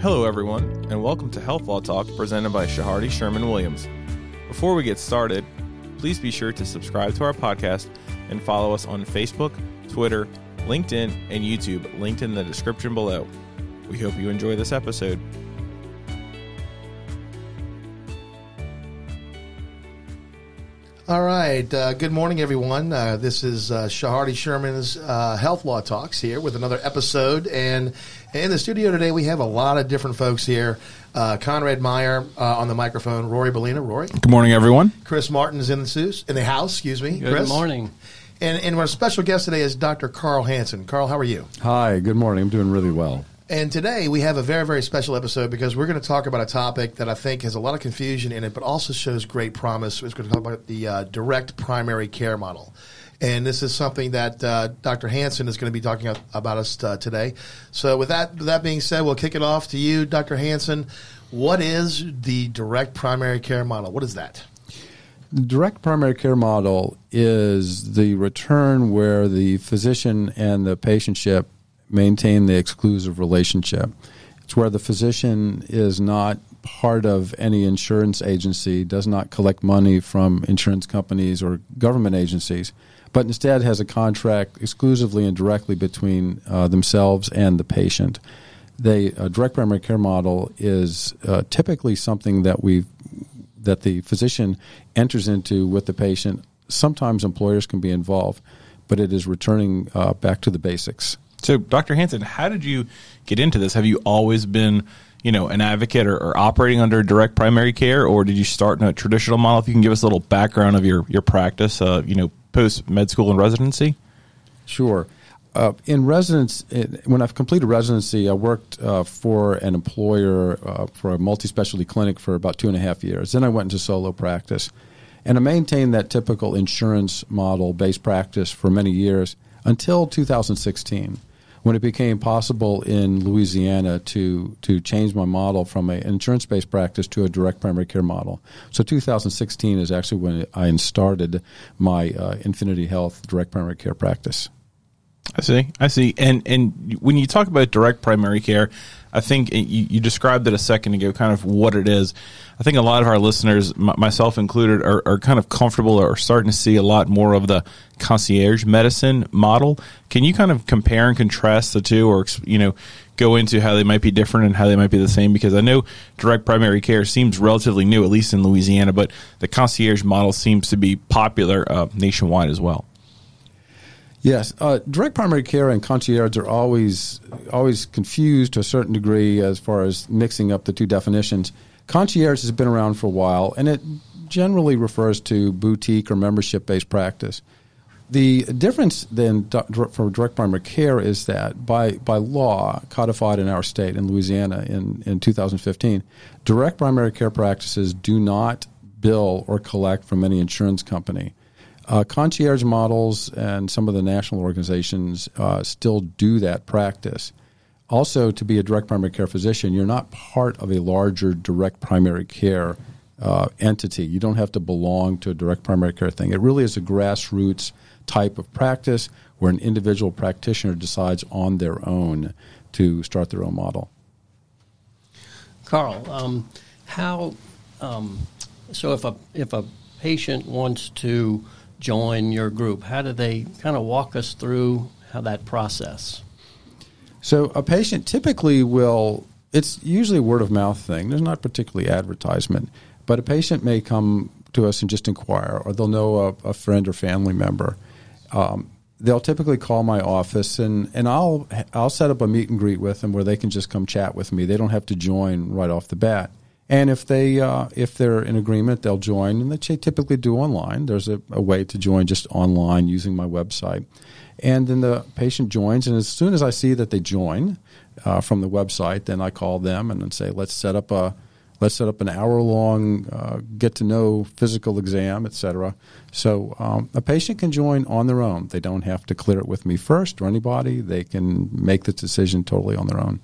Hello, everyone, and welcome to Health Law Talk presented by Chehardy Sherman Williams. Before we get started, please be sure to subscribe to our podcast and follow us on Facebook, Twitter, LinkedIn, and YouTube, linked in the description below. We hope you enjoy this episode. All right. Uh, good morning, everyone. Uh, this is uh, Chehardy Sherman's uh, Health Law Talks here with another episode. And in the studio today, we have a lot of different folks here. Uh, Conrad Meyer uh, on the microphone, Rory Bellina. Rory. Good morning, everyone. Chris Martin is in the, in the house, excuse me. Good Chris. morning. And, and our special guest today is Dr. Carl Hansen. Carl, how are you? Hi, good morning. I'm doing really well. And today we have a very, very special episode because we're going to talk about a topic that I think has a lot of confusion in it, but also shows great promise. We're going to talk about the uh, direct primary care model. And this is something that uh, Dr. Hansen is going to be talking about us uh, today. So, with that, that being said, we'll kick it off to you, Dr. Hansen. What is the direct primary care model? What is that? The direct primary care model is the return where the physician and the patientship maintain the exclusive relationship. It's where the physician is not part of any insurance agency, does not collect money from insurance companies or government agencies, but instead has a contract exclusively and directly between uh, themselves and the patient. The uh, direct primary care model is uh, typically something that we that the physician enters into with the patient. Sometimes employers can be involved, but it is returning uh, back to the basics. So, Dr. Hansen, how did you get into this? Have you always been, you know, an advocate or, or, operating under direct primary care, or did you start in a traditional model? If you can give us a little background of your your practice, uh, you know, post med school and residency. Sure. Uh, in residence, when I've completed residency, I worked uh, for an employer uh, for a multi-specialty clinic for about two and a half years. Then I went into solo practice, and I maintained that typical insurance model-based practice for many years until 2016 when it became possible in Louisiana to to change my model from an insurance based practice to a direct primary care model. So 2016 is actually when I started my uh, Infinity Health direct primary care practice. I see. I see. And and when you talk about direct primary care, I think you, you, described it a second ago, kind of what it is. I think a lot of our listeners, m- myself included, are, are kind of comfortable or starting to see a lot more of the concierge medicine model. Can you kind of compare and contrast the two, or you know, go into how they might be different and how they might be the same? Because I know direct primary care seems relatively new, at least in Louisiana, but the concierge model seems to be popular uh, nationwide as well. Yes, uh, direct primary care and concierge are always always confused to a certain degree as far as mixing up the two definitions. Concierge has been around for a while, and it generally refers to boutique or membership based practice. The difference then for direct primary care is that by by law codified in our state in Louisiana in, in 2015, direct primary care practices do not bill or collect from any insurance company. Uh, concierge models and some of the national organizations uh, still do that practice. Also, to be a direct primary care physician, you're not part of a larger direct primary care uh, entity. You don't have to belong to a direct primary care thing. It really is a grassroots type of practice where an individual practitioner decides on their own to start their own model. Carl, um, how um, so if a if a patient wants to join your group? How do they kind of walk us through how that process? So a patient typically will. It's usually a word of mouth thing. There's not particularly advertisement, but a patient may come to us and just inquire, or they'll know a, a friend or family member. Um, they'll typically call my office, and, and I'll I'll set up a meet and greet with them where they can just come chat with me. They don't have to join right off the bat. And if they uh, if they're in agreement, they'll join, and they typically do online. There's a, a, way to join just online using my website, and then the patient joins. And as soon as I see that they join uh, from the website, then I call them and say, let's set up a let's set up an hour long uh, get to know physical exam, etc. So um, a patient can join on their own. They don't have to clear it with me first or anybody. They can make the decision totally on their own.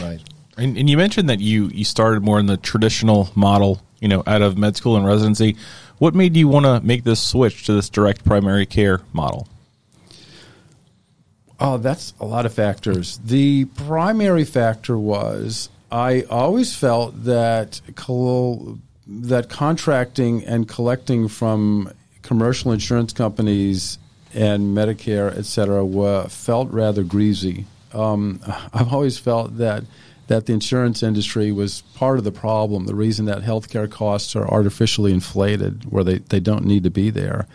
Right. And, and, you mentioned that you you started more in the traditional model, you know, out of med school and residency. What made you want to make this switch to this direct primary care model? Oh, that's a lot of factors. The primary factor was I always felt that col- that contracting and collecting from commercial insurance companies and Medicare, et cetera, were, felt rather greasy. Um, I've always felt that that the insurance industry was part of the problem, the reason that healthcare costs are artificially inflated where they, they don't need to be there.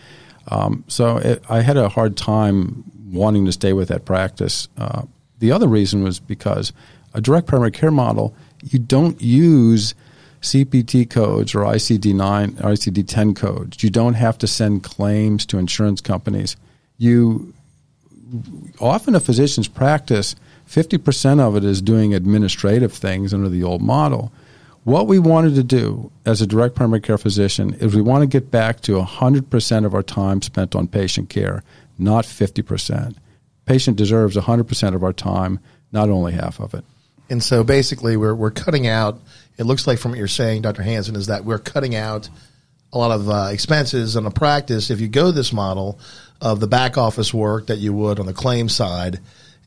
Um, so it, I had a hard time wanting to stay with that practice. Uh, the other reason was because a direct primary care model, you don't use CPT codes or ICD 9 or ICD 10 codes. You don't have to send claims to insurance companies. You often a physician's practice, 50% of it is doing administrative things under the old model. What we wanted to do as a direct primary care physician is we want to get back to 100% of our time spent on patient care, not 50%. Patient deserves 100% of our time, not only half of it. And so basically, we're, we're cutting out, it looks like from what you're saying, Dr. Hanson, is that we're cutting out a lot of uh, expenses on the practice if you go this model of the back office work that you would on the claim side.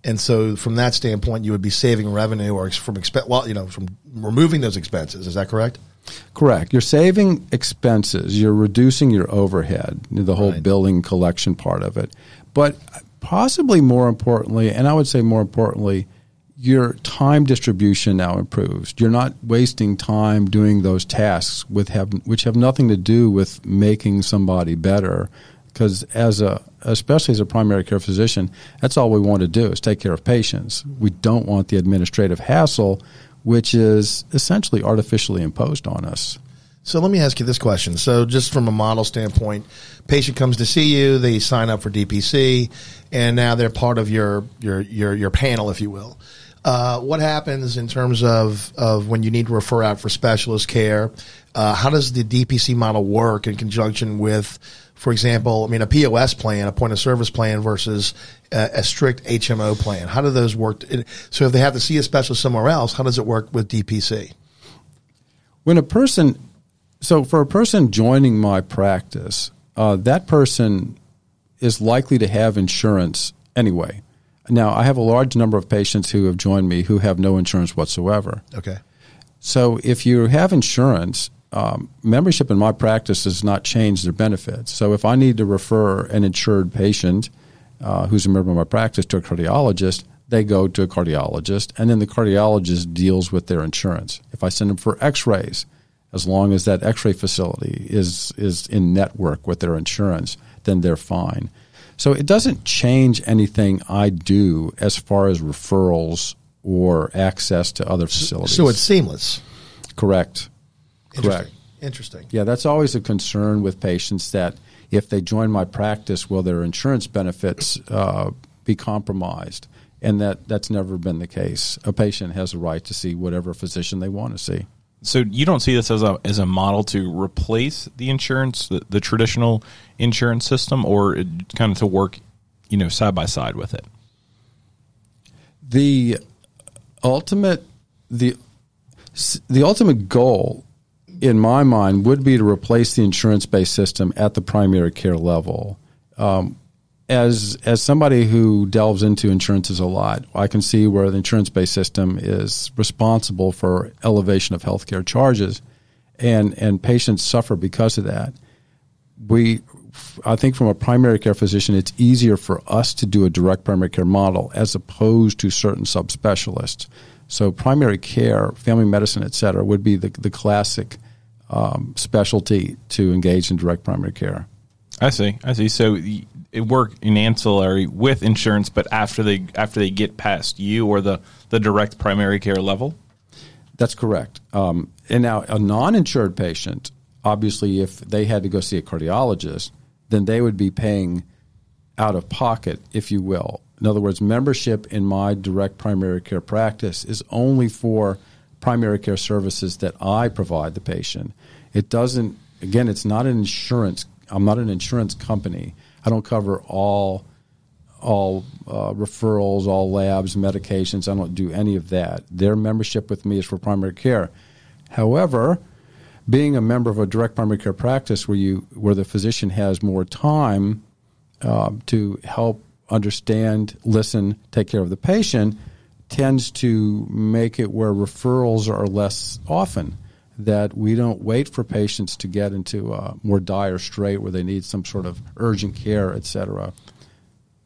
And so, from that standpoint, you would be saving revenue or from exp- well, you know, from removing those expenses. Is that correct? Correct. You're saving expenses. You're reducing your overhead, the whole Right. billing collection part of it. But possibly more importantly, and I would say more importantly, your time distribution now improves. You're not wasting time doing those tasks with have which have nothing to do with making somebody better. Because as a especially as a primary care physician, that's all we want to do is take care of patients. We don't want the administrative hassle, which is essentially artificially imposed on us. So let me ask you this question. So just from a model standpoint, patient comes to see you, they sign up for DPC, and now they're part of your your your, your panel, if you will. Uh, what happens in terms of, of when you need to refer out for specialist care? Uh, how does the DPC model work in conjunction with, for example, I mean, a POS plan, a point of service plan versus a, a strict HMO plan? How do those work? So if they have to see a specialist somewhere else, how does it work with DPC? when a person so for a person joining my practice uh, that person is likely to have insurance anyway now i have a large number of patients who have joined me who have no insurance whatsoever Okay. so if you have insurance um, membership in my practice does not change their benefits. So if i need to refer an insured patient uh, who's a member of my practice to a cardiologist they go to a cardiologist and then the cardiologist deals with their insurance. If i send them for x-rays as long as that x-ray facility is is in network with their insurance then they're fine. So it doesn't change anything i do as far as referrals or access to other facilities So it's seamless. correct Interesting. correct Interesting. yeah, that's always a concern with patients that if they join my practice, will their insurance benefits uh, be compromised? And that, that's never been the case. A patient has a right to see whatever physician they want to see. So you don't see this as a as a model to replace the insurance, the, the traditional insurance system, or it, kind of to work, you know, side by side with it. The ultimate the the ultimate goal in my mind would be to replace the insurance based system at the primary care level. Um, as as somebody who delves into insurances a lot, I can see where the insurance based system is responsible for elevation of healthcare charges, and and patients suffer because of that. We, I think, from a primary care physician, it's easier for us to do a direct primary care model as opposed to certain subspecialists. So primary care, family medicine, et cetera, would be the the classic um, specialty to engage in direct primary care. I see. I see. So it work in ancillary with insurance, but after they after they get past you or the the direct primary care level. That's correct. Um, and now, a non-insured patient, obviously, if they had to go see a cardiologist, then they would be paying out of pocket, if you will. In other words, membership in my direct primary care practice is only for primary care services that I provide the patient. It doesn't. Again, it's not an insurance. I'm not an insurance company. I don't cover all all uh, referrals, all labs, medications. I don't do any of that. Their membership with me is for primary care. However, being a member of a direct primary care practice where you where the physician has more time uh, to help understand, listen, take care of the patient, tends to make it where referrals are less often. That we don't wait for patients to get into a more dire strait where they need some sort of urgent care, et cetera.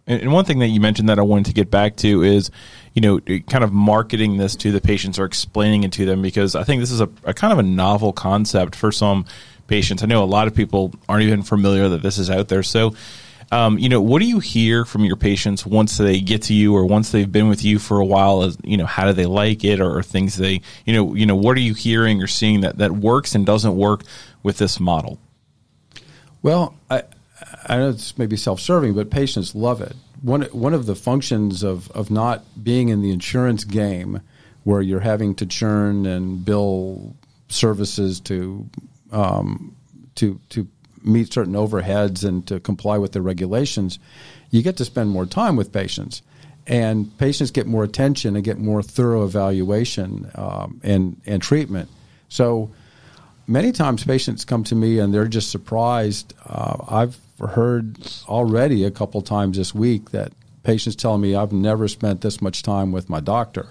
And one thing that you mentioned that I wanted to get back to is, you know, kind of marketing this to the patients or explaining it to them because I think this is a, a, kind of a novel concept for some patients. I know a lot of people aren't even familiar that this is out there. So, um, you know, what do you hear from your patients once they get to you or once they've been with you for a while? As you know, how do they like it, or, or things they, you know, you know, what are you hearing or seeing that that works and doesn't work with this model? Well, I, I know it's maybe self-serving, but patients love it. One one of the functions of of not being in the insurance game, where you're having to churn and bill services to um, to to meet certain overheads and to comply with the regulations, you get to spend more time with patients. And patients get more attention and get more thorough evaluation um, and, and treatment. So many times patients come to me and they're just surprised. Uh, I've heard already a couple times this week that patients tell me I've never spent this much time with my doctor.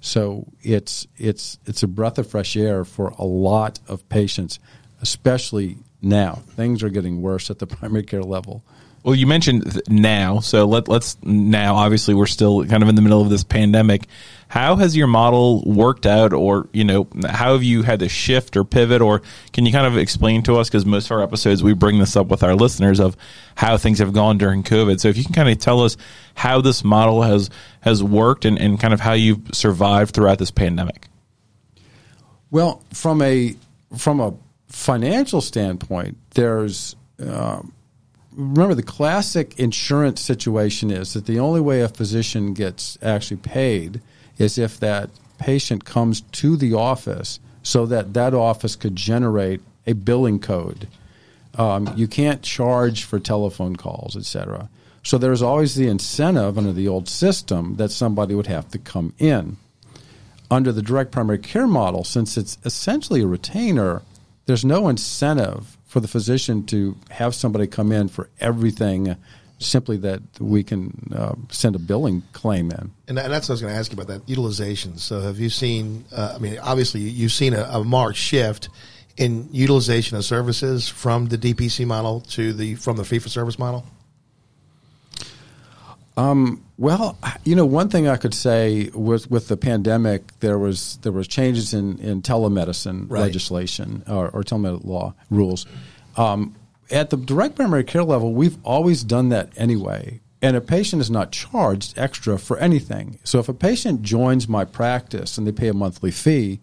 So it's it's it's a breath of fresh air for a lot of patients, especially now. Things are getting worse at the primary care level. Well, you mentioned now, so let, let's now. Obviously, we're still kind of in the middle of this pandemic. How has your model worked out, or you know, how have you had to shift or pivot, or can you kind of explain to us? Because most of our episodes, we bring this up with our listeners of how things have gone during COVID. So, if you can kind of tell us how this model has has worked and, and kind of how you've survived throughout this pandemic. Well, from a from a financial standpoint, there's um, remember the classic insurance situation is that the only way a physician gets actually paid is if that patient comes to the office so that that office could generate a billing code. Um, you can't charge for telephone calls, etc. So there's always the incentive under the old system that somebody would have to come in. Under the direct primary care model, since it's essentially a retainer, there's no incentive for the physician to have somebody come in for everything simply that we can uh, send a billing claim in. And, that's what I was going to ask you about that utilization. So have you seen, uh, I mean, obviously you've seen a, a marked shift in utilization of services from the DPC model to the, from the fee for service model? Um, well, you know, one thing I could say was with the pandemic, there was there was changes in in telemedicine right. legislation or, or telemedicine law rules. Um, at the direct primary care level, we've always done that anyway. And a patient is not charged extra for anything. So if a patient joins my practice and they pay a monthly fee,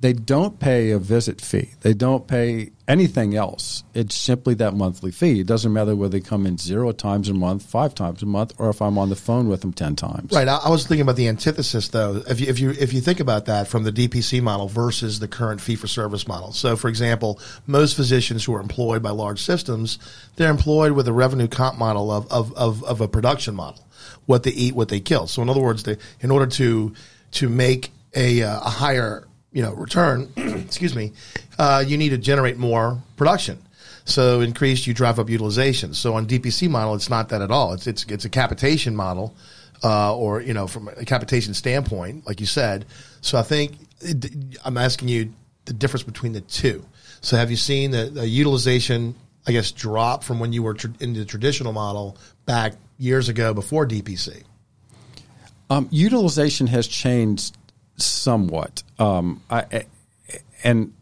they don't pay a visit fee. They don't pay anything else. It's simply that monthly fee. It doesn't matter whether they come in zero times a month, five times a month, or if I'm on the phone with them ten times. Right. I, was thinking about the antithesis, though. If you, if you if you think about that from the DPC model versus the current fee for service model. So, for example, most physicians who are employed by large systems, they're employed with a revenue comp model of of, of, of a production model. What they eat, what they kill. So, in other words, they in order to to make a, uh, a higher you know return, excuse me, uh, you need to generate more production. So increased, you drive up utilization. So on DPC model, it's not that at all. It's it's it's a capitation model, uh, or you know from a capitation standpoint, like you said. So I think it, I'm asking you the difference between the two. So have you seen the, the utilization? I guess drop from when you were tr- in the traditional model back years ago before DPC. Um, utilization has changed somewhat. Um, I, and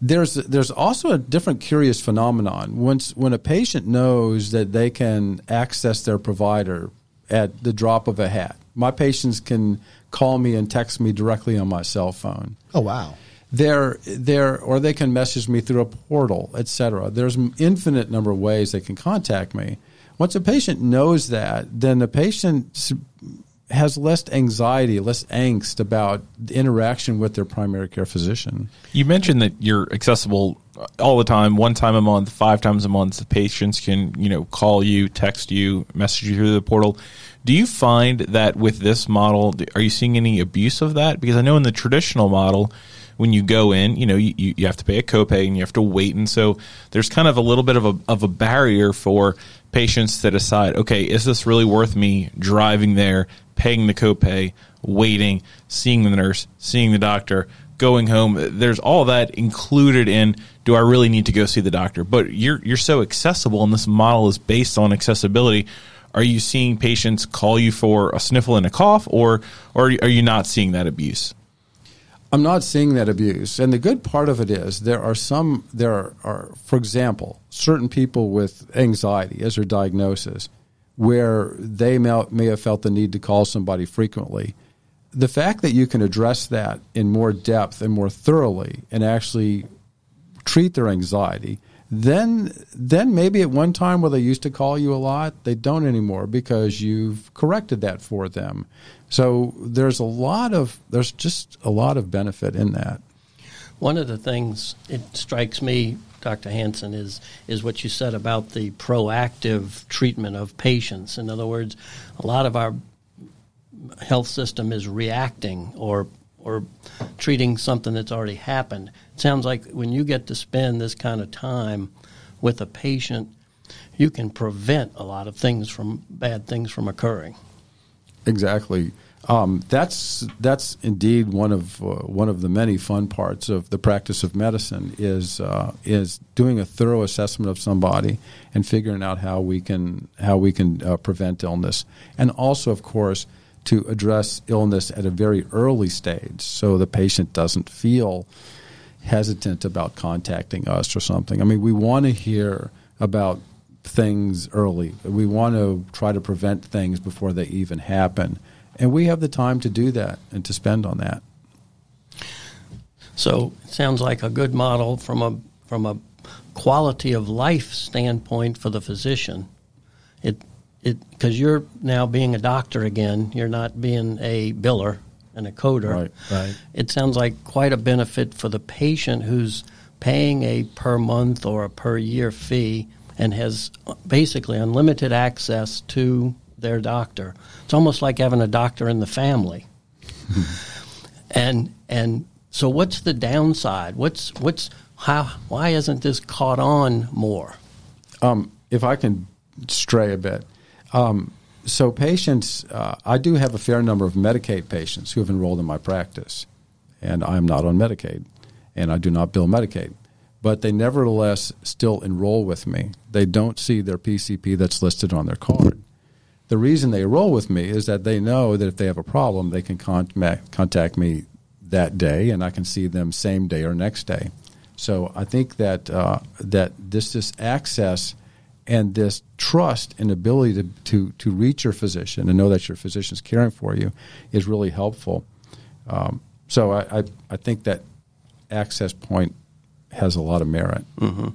there's there's also a different curious phenomenon. Once when a patient knows that they can access their provider at the drop of a hat, my patients can call me and text me directly on my cell phone. Oh wow! They're, they're, or they can message me through a portal, etc. There's an infinite number of ways they can contact me. Once a patient knows that, then the patient has less anxiety, less angst about the interaction with their primary care physician. You mentioned that you're accessible all the time, one time a month, five times a month. The patients can, you know, call you, text you, message you through the portal. Do you find that with this model, are you seeing any abuse of that? Because I know in the traditional model, when you go in, you know, you, you have to pay a copay and you have to wait. And so there's kind of a little bit of a, of a barrier for patients to decide, okay, is this really worth me driving there, paying the copay, waiting, seeing the nurse, seeing the doctor, going home. There's all that included in do I really need to go see the doctor? But you're you're so accessible and this model is based on accessibility. Are you seeing patients call you for a sniffle and a cough or or are you not seeing that abuse? I'm not seeing that abuse. And the good part of it is there are some, there are, for example, certain people with anxiety as their diagnosis where they may, may have felt the need to call somebody frequently. The fact that you can address that in more depth and more thoroughly and actually treat their anxiety, then then maybe at one time where they used to call you a lot, they don't anymore because you've corrected that for them. So there's a lot of there's just a lot of benefit in that. One of the things it strikes me, Dr. Hanson, is is what you said about the proactive treatment of patients. In other words, a lot of our health system is reacting or or treating something that's already happened. It sounds like when you get to spend this kind of time with a patient, you can prevent a lot of things from bad things from occurring. Exactly. Um, that's that's indeed one of uh, one of the many fun parts of the practice of medicine is uh, is doing a thorough assessment of somebody and figuring out how we can how we can uh, prevent illness, and also, of course, to address illness at a very early stage, so the patient doesn't feel hesitant about contacting us or something. I mean, we want to hear about things early. We want to try to prevent things before they even happen and we have the time to do that and to spend on that. So it sounds like a good model from a from a quality of life standpoint for the physician. It it because you're now being a doctor again. You're not being a biller and a coder. Right, right. It sounds like quite a benefit for the patient who's paying a per month or a per year fee and has basically unlimited access to their doctor. It's almost like having a doctor in the family. and and so what's the downside? What's what's how why isn't this caught on more? Um, if I can stray a bit. Um, so patients, uh, I do have a fair number of Medicaid patients who have enrolled in my practice, and I'm not on Medicaid, and I do not bill Medicaid. But they nevertheless still enroll with me. They don't see their PCP that's listed on their card the reason they roll with me is that they know that if they have a problem, they can contact, me that day, and I can see them same day or next day. So I think that uh, that this this access and this trust and ability to, to to reach your physician and know that your physician is caring for you is really helpful. Um, so I, I, I think that access point has a lot of merit. Mm-hmm.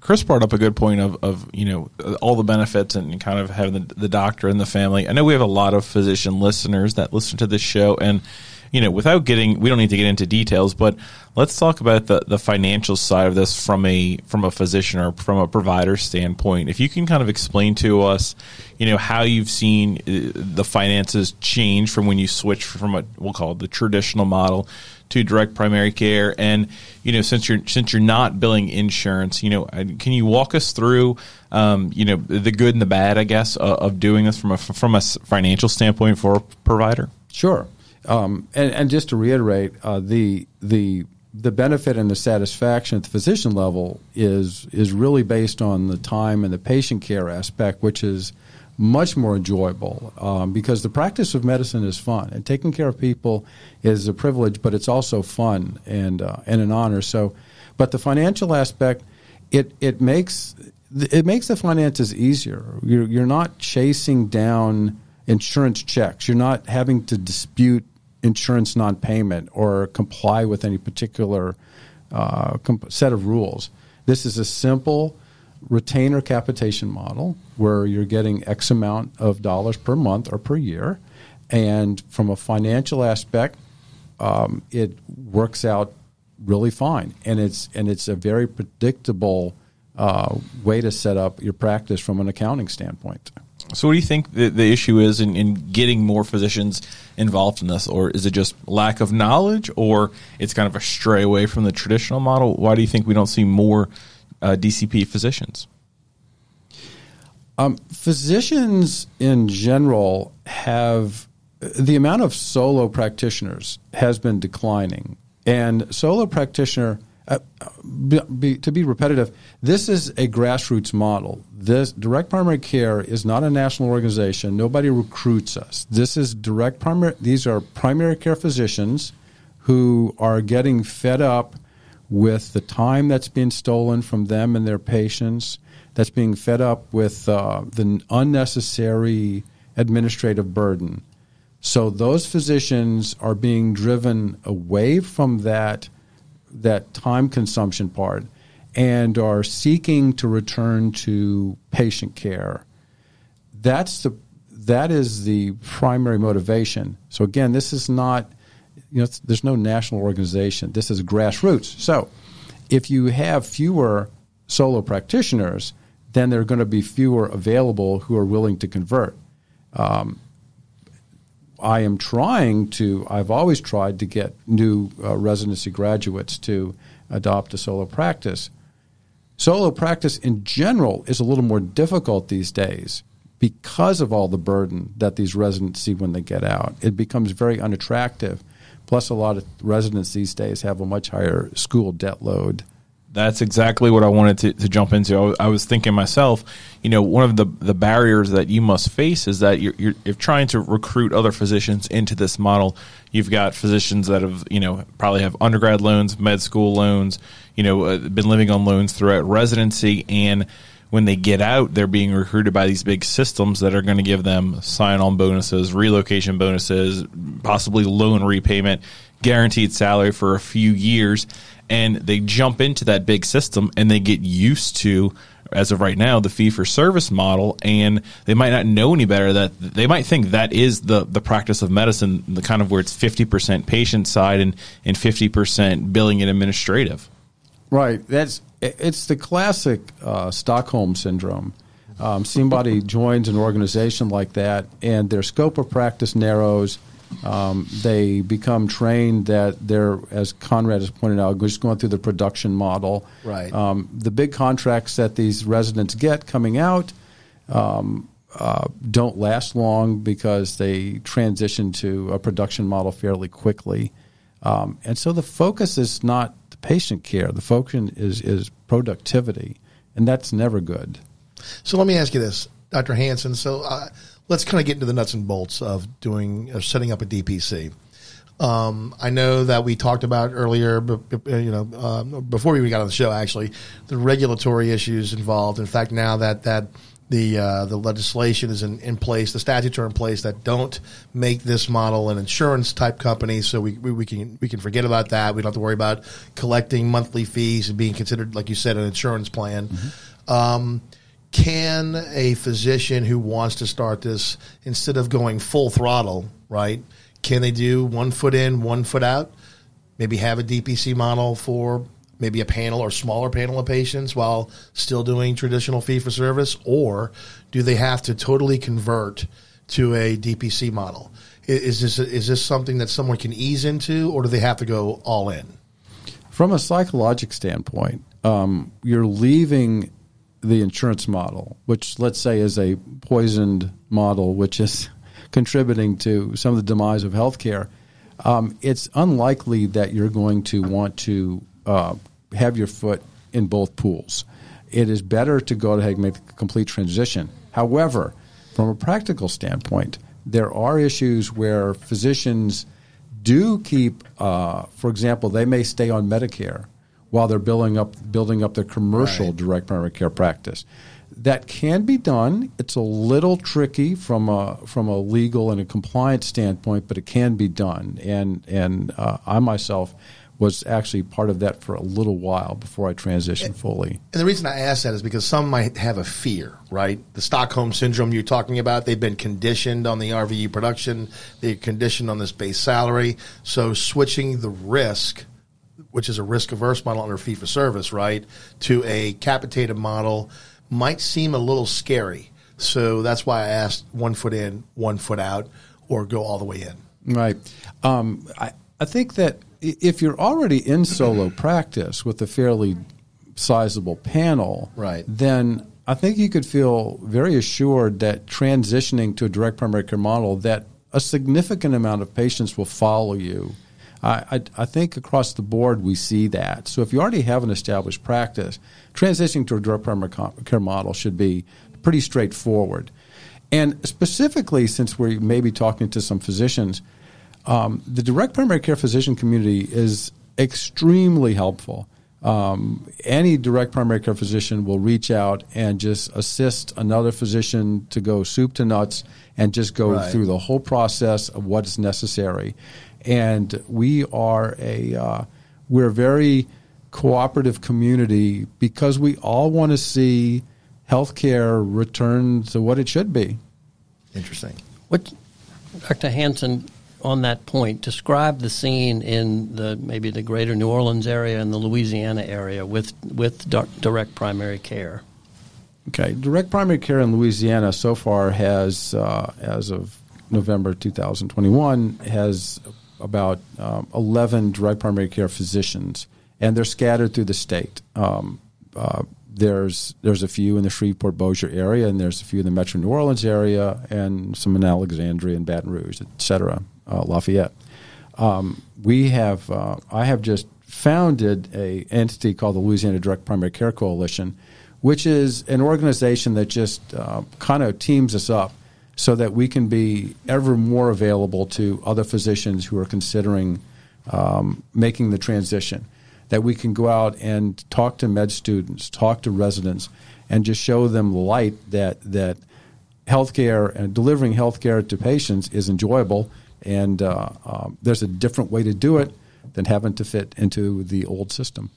Chris brought up a good point of, of you know all the benefits and kind of having the, the doctor and the family. I know we have a lot of physician listeners that listen to this show, and you know without getting we don't need to get into details, but let's talk about the, the financial side of this from a from a physician or from a provider standpoint. If you can kind of explain to us, you know how you've seen uh, the finances change from when you switch from what we'll call the traditional model to direct primary care. And you know, since you're since you're not billing insurance, you know, can you walk us through, um, you know, the good and the bad, I guess, uh, of doing this from a from a financial standpoint for a provider? Sure. Um, and, and, just to reiterate, uh, the the the benefit and the satisfaction at the physician level is is really based on the time and the patient care aspect, which is much more enjoyable um, because the practice of medicine is fun and taking care of people is a privilege, but it's also fun and uh, and an honor. So, but the financial aspect, it it makes it makes the finances easier. You're you're not chasing down insurance checks. You're not having to dispute insurance non-payment or comply with any particular uh, comp- set of rules. This is a simple retainer capitation model where you're getting X amount of dollars per month or per year. And from a financial aspect, um, it works out really fine. And it's, and it's a very predictable uh, way to set up your practice from an accounting standpoint. So, what do you think the, the issue is in, in getting more physicians involved in this? Or is it just lack of knowledge, or it's kind of a stray away from the traditional model? Why do you think we don't see more uh, DCP physicians? Um, physicians in general have the amount of solo practitioners has been declining, and solo practitioner. Uh, be, be, to be repetitive, this is a grassroots model. This direct primary care is not a national organization. Nobody recruits us. This is direct primary. These are primary care physicians who are getting fed up with the time that's being stolen from them and their patients. That's being fed up with uh, the unnecessary administrative burden. So those physicians are being driven away from that that time consumption part and are seeking to return to patient care. That's the that is the primary motivation. So again, this is not you know there's no national organization. This is grassroots. So if you have fewer solo practitioners, then there are going to be fewer available who are willing to convert. Um, I am trying to, I've always tried to get new uh, residency graduates to adopt a solo practice. Solo practice in general is a little more difficult these days because of all the burden that these residents see when they get out. It becomes very unattractive. Plus, a lot of residents these days have a much higher school debt load that's exactly what I wanted to, to jump into. I, was thinking myself, you know, one of the, the barriers that you must face is that you're, you're, you're, trying to recruit other physicians into this model. You've got physicians that have, you know, probably have undergrad loans, med school loans, you know, uh, been living on loans throughout residency. And when they get out, they're being recruited by these big systems that are going to give them sign on bonuses, relocation bonuses, possibly loan repayment, guaranteed salary for a few years. And they jump into that big system and they get used to as of right now the fee for service model. And they might not know any better that they might think that is the the practice of medicine the kind of where it's 50% patient side and and 50% billing and administrative right that's it's the classic uh, Stockholm syndrome um, somebody joins an organization like that and their scope of practice narrows um, they become trained that they're, as Conrad has pointed out, just going through the production model. Right. Um, the big contracts that these residents get coming out um, uh, don't last long because they transition to a production model fairly quickly. Um, and so the focus is not patient care, the focus is, is productivity, and that's never good. So let me ask you this, Dr. Hanson. So, uh, let's kind of get into the nuts and bolts of doing setting up a DPC. Um, I know that we talked about earlier, you know, uh, before we got on the show, actually, the regulatory issues involved. In fact, now that that the uh, the legislation is in, in place, the statutes are in place that don't make this model an insurance type company, so we, we, we, can we can forget about that. We don't have to worry about collecting monthly fees and being considered, like you said, an insurance plan. Mm-hmm. Um, can a physician who wants to start this instead of going full throttle, right? Can they do one foot in, one foot out? Maybe have a DPC model for maybe a panel or smaller panel of patients while still doing traditional fee for service, or do they have to totally convert to a DPC model? Is this is this something that someone can ease into, or do they have to go all in? From a psychological standpoint, um, you're leaving the insurance model, which let's say is a poisoned model, which is contributing to some of the demise of healthcare, um, it's unlikely that you're going to want to uh, have your foot in both pools. It is better to go ahead and make the complete transition. However, from a practical standpoint, there are issues where physicians do keep, uh, for example, they may stay on Medicare while they're building up building up their commercial right. direct primary care practice. That can be done. It's a little tricky from a from a legal and a compliance standpoint, but it can be done. And and uh, I myself was actually part of that for a little while before I transitioned and, fully. And the reason I ask that is because some might have a fear, right? The Stockholm syndrome you're talking about, they've been conditioned on the RVU production, they're conditioned on this base salary. So switching the risk which is a risk averse model under fee for service, right, to a capitated model might seem a little scary. So that's why I asked one foot in, one foot out, or go all the way in. Right. Um, I, I think that if you're already in solo practice with a fairly sizable panel, right. then I think you could feel very assured that transitioning to a direct primary care model that a significant amount of patients will follow you. I, I, I think across the board we see that. So if you already have an established practice, transitioning to a direct primary care model should be pretty straightforward. And specifically, since we may be talking to some physicians, um, the direct primary care physician community is extremely helpful. Um, any direct primary care physician will reach out and just assist another physician to go soup to nuts and just go right. through the whole process of what is necessary. And we are a uh, we're a very cooperative community because we all want to see healthcare return to what it should be. Interesting. What, Dr. Hanson, on that point, describe the scene in the maybe the greater New Orleans area and the Louisiana area with with direct primary care. Okay, direct primary care in Louisiana so far has, uh, as of November 2021, has about um, 11 direct primary care physicians, and they're scattered through the state. Um, uh, there's there's a few in the Shreveport Bossier area, and there's a few in the Metro New Orleans area, and some in Alexandria and Baton Rouge, et cetera, uh, Lafayette. Um, we have uh, I have just founded a entity called the Louisiana Direct Primary Care Coalition, which is an organization that just uh, kind of teams us up so that we can be ever more available to other physicians who are considering um, making the transition that we can go out and talk to med students, talk to residents, and just show them the light that that healthcare and delivering healthcare to patients is enjoyable, and uh, uh, there's a different way to do it than having to fit into the old system.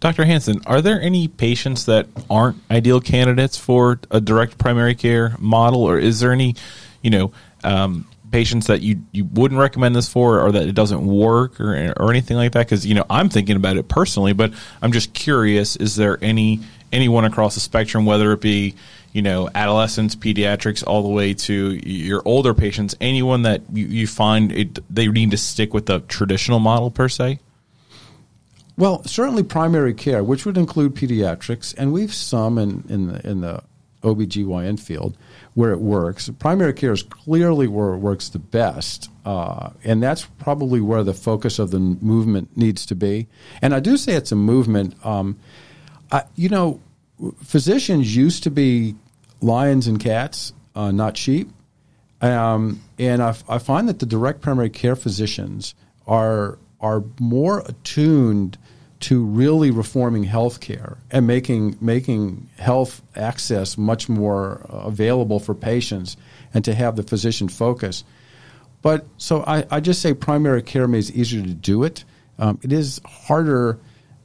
Dr. Hanson, are there any patients that aren't ideal candidates for a direct primary care model, or is there any, you know, um, patients that you, you wouldn't recommend this for or that it doesn't work or, or anything like that? Because, you know, I'm thinking about it personally, but I'm just curious, is there any anyone across the spectrum, whether it be, you know, adolescents, pediatrics, all the way to your older patients, anyone that you, you find it, they need to stick with the traditional model per se? Well, certainly primary care, which would include pediatrics, and we've some in, in the in the OBGYN field where it works. Primary care is clearly where it works the best, uh, and that's probably where the focus of the movement needs to be. And I do say it's a movement. Um, I, you know, physicians used to be lions and cats, uh, not sheep. Um, and I, I find that the direct primary care physicians are are more attuned to really reforming healthcare and making making health access much more available for patients and to have the physician focus. But so I, I just say primary care is easier to do it. Um, it is harder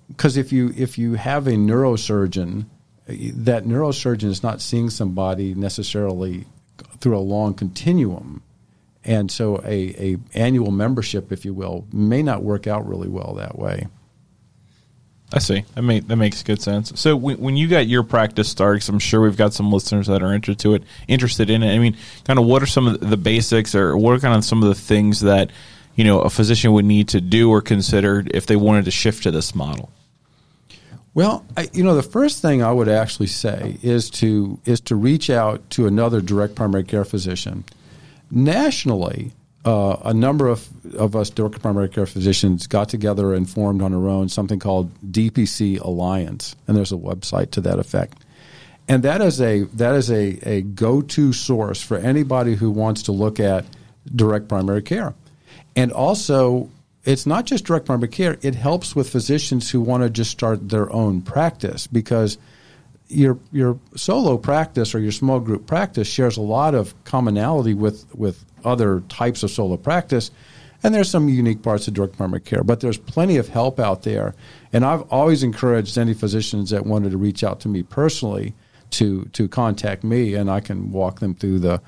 because if you if you have a neurosurgeon, that neurosurgeon is not seeing somebody necessarily through a long continuum, and so a, a annual membership, if you will, may not work out really well that way. I see. That make, that makes good sense. So when, when you got your practice started, I'm sure we've got some listeners that are interested to it, interested in it. I mean, kind of what are some of the basics, or what are kind of some of the things that you know a physician would need to do or consider if they wanted to shift to this model? Well, I, you know, the first thing I would actually say is to is to reach out to another direct primary care physician. Nationally, uh, a number of, of us direct primary care physicians got together and formed on our own something called DPC Alliance, and there's a website to that effect. And that is a that is a, a go to source for anybody who wants to look at direct primary care. And also, it's not just direct primary care; it helps with physicians who want to just start their own practice because your your solo practice or your small group practice shares a lot of commonality with with other types of solo practice. And there's some unique parts of direct primary care, but there's plenty of help out there. And I've always encouraged any physicians that wanted to reach out to me personally to to contact me, and I can walk them through the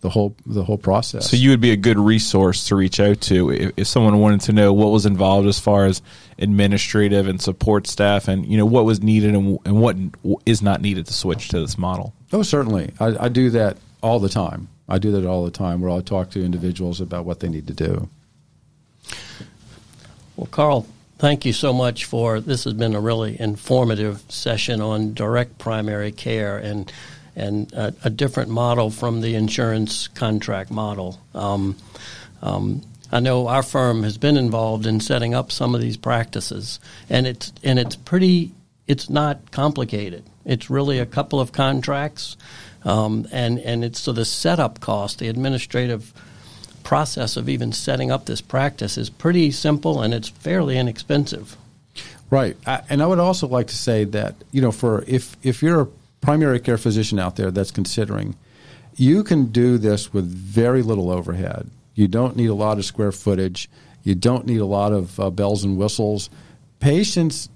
the whole the whole process. So you would be a good resource to reach out to if, if, someone wanted to know what was involved as far as administrative and support staff, and you know what was needed and, and what is not needed to switch to this model. Oh, certainly, I, I do that all the time. I do that all the time where I talk to individuals about what they need to do. Well, Carl, thank you so much for this has been a really informative session on direct primary care and and a, a different model from the insurance contract model. Um, um, I know our firm has been involved in setting up some of these practices, and it's and it's pretty. It's not complicated. It's really a couple of contracts, um, and and it's so the setup cost, the administrative process of even setting up this practice is pretty simple and it's fairly inexpensive. Right, I, and I would also like to say that you know, for if if you're a primary care physician out there that's considering, you can do this with very little overhead. You don't need a lot of square footage. You don't need a lot of uh, bells and whistles. Patients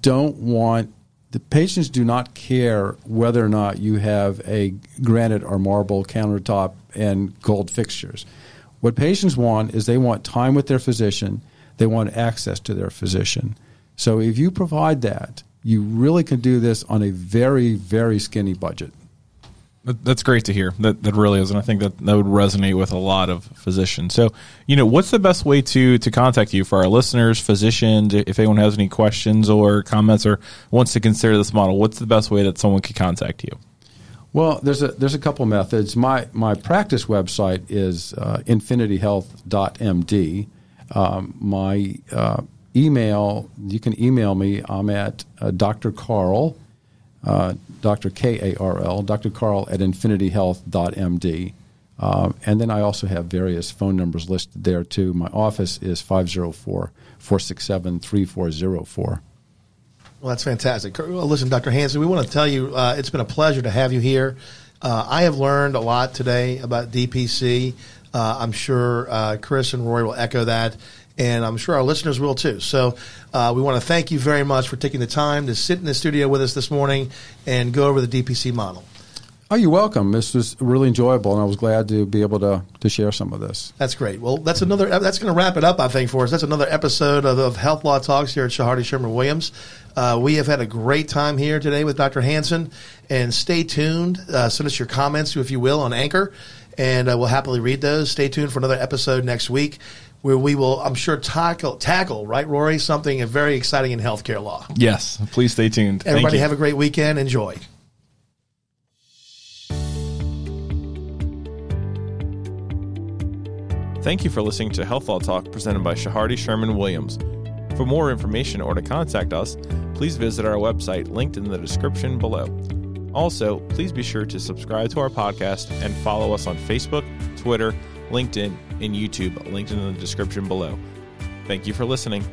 don't want the patients do not care whether or not you have a granite or marble countertop and gold fixtures. What patients want is they want time with their physician. They want access to their physician. So if you provide that, you really can do this on a very, very skinny budget. That's great to hear. That that really is, and I think that that would resonate with a lot of physicians. So, you know, what's the best way to to contact you for our listeners, physicians? If anyone has any questions or comments or wants to consider this model, what's the best way that someone could contact you? Well, there's a there's a couple methods. My my practice website is uh, infinityhealth.md. Um, my uh, email, you can email me. I'm at uh, Dr. Karl, uh, Dr. K A R L, Dr. Karl at infinityhealth.md. Um, and then I also have various phone numbers listed there too. My office is 504 467 3404. Well, that's fantastic. Well, listen, Dr. Hanson, we want to tell you uh, it's been a pleasure to have you here. Uh, I have learned a lot today about DPC. Uh, I'm sure uh, Chris and Roy will echo that, and I'm sure our listeners will too. So uh, we want to thank you very much for taking the time to sit in the studio with us this morning and go over the DPC model. Oh, you're welcome. This was really enjoyable, and I was glad to be able to, to share some of this. That's great. Well, that's another. That's going to wrap it up, I think, for us. That's another episode of, of Health Law Talks here at Chehardy Sherman Williams. Uh, we have had a great time here today with Dr. Hanson, and stay tuned. Uh, send us your comments, if you will, on Anchor, and uh, we'll happily read those. Stay tuned for another episode next week where we will, I'm sure, tackle, tackle right, Rory, something very exciting in healthcare law. Yes, please stay tuned. Everybody have a great weekend. Enjoy. Thank you for listening to Health Law Talk presented by Chehardy Sherman Williams. For more information or to contact us, please visit our website linked in the description below. Also, please be sure to subscribe to our podcast and follow us on Facebook, Twitter, LinkedIn, and YouTube, linked in the description below. Thank you for listening.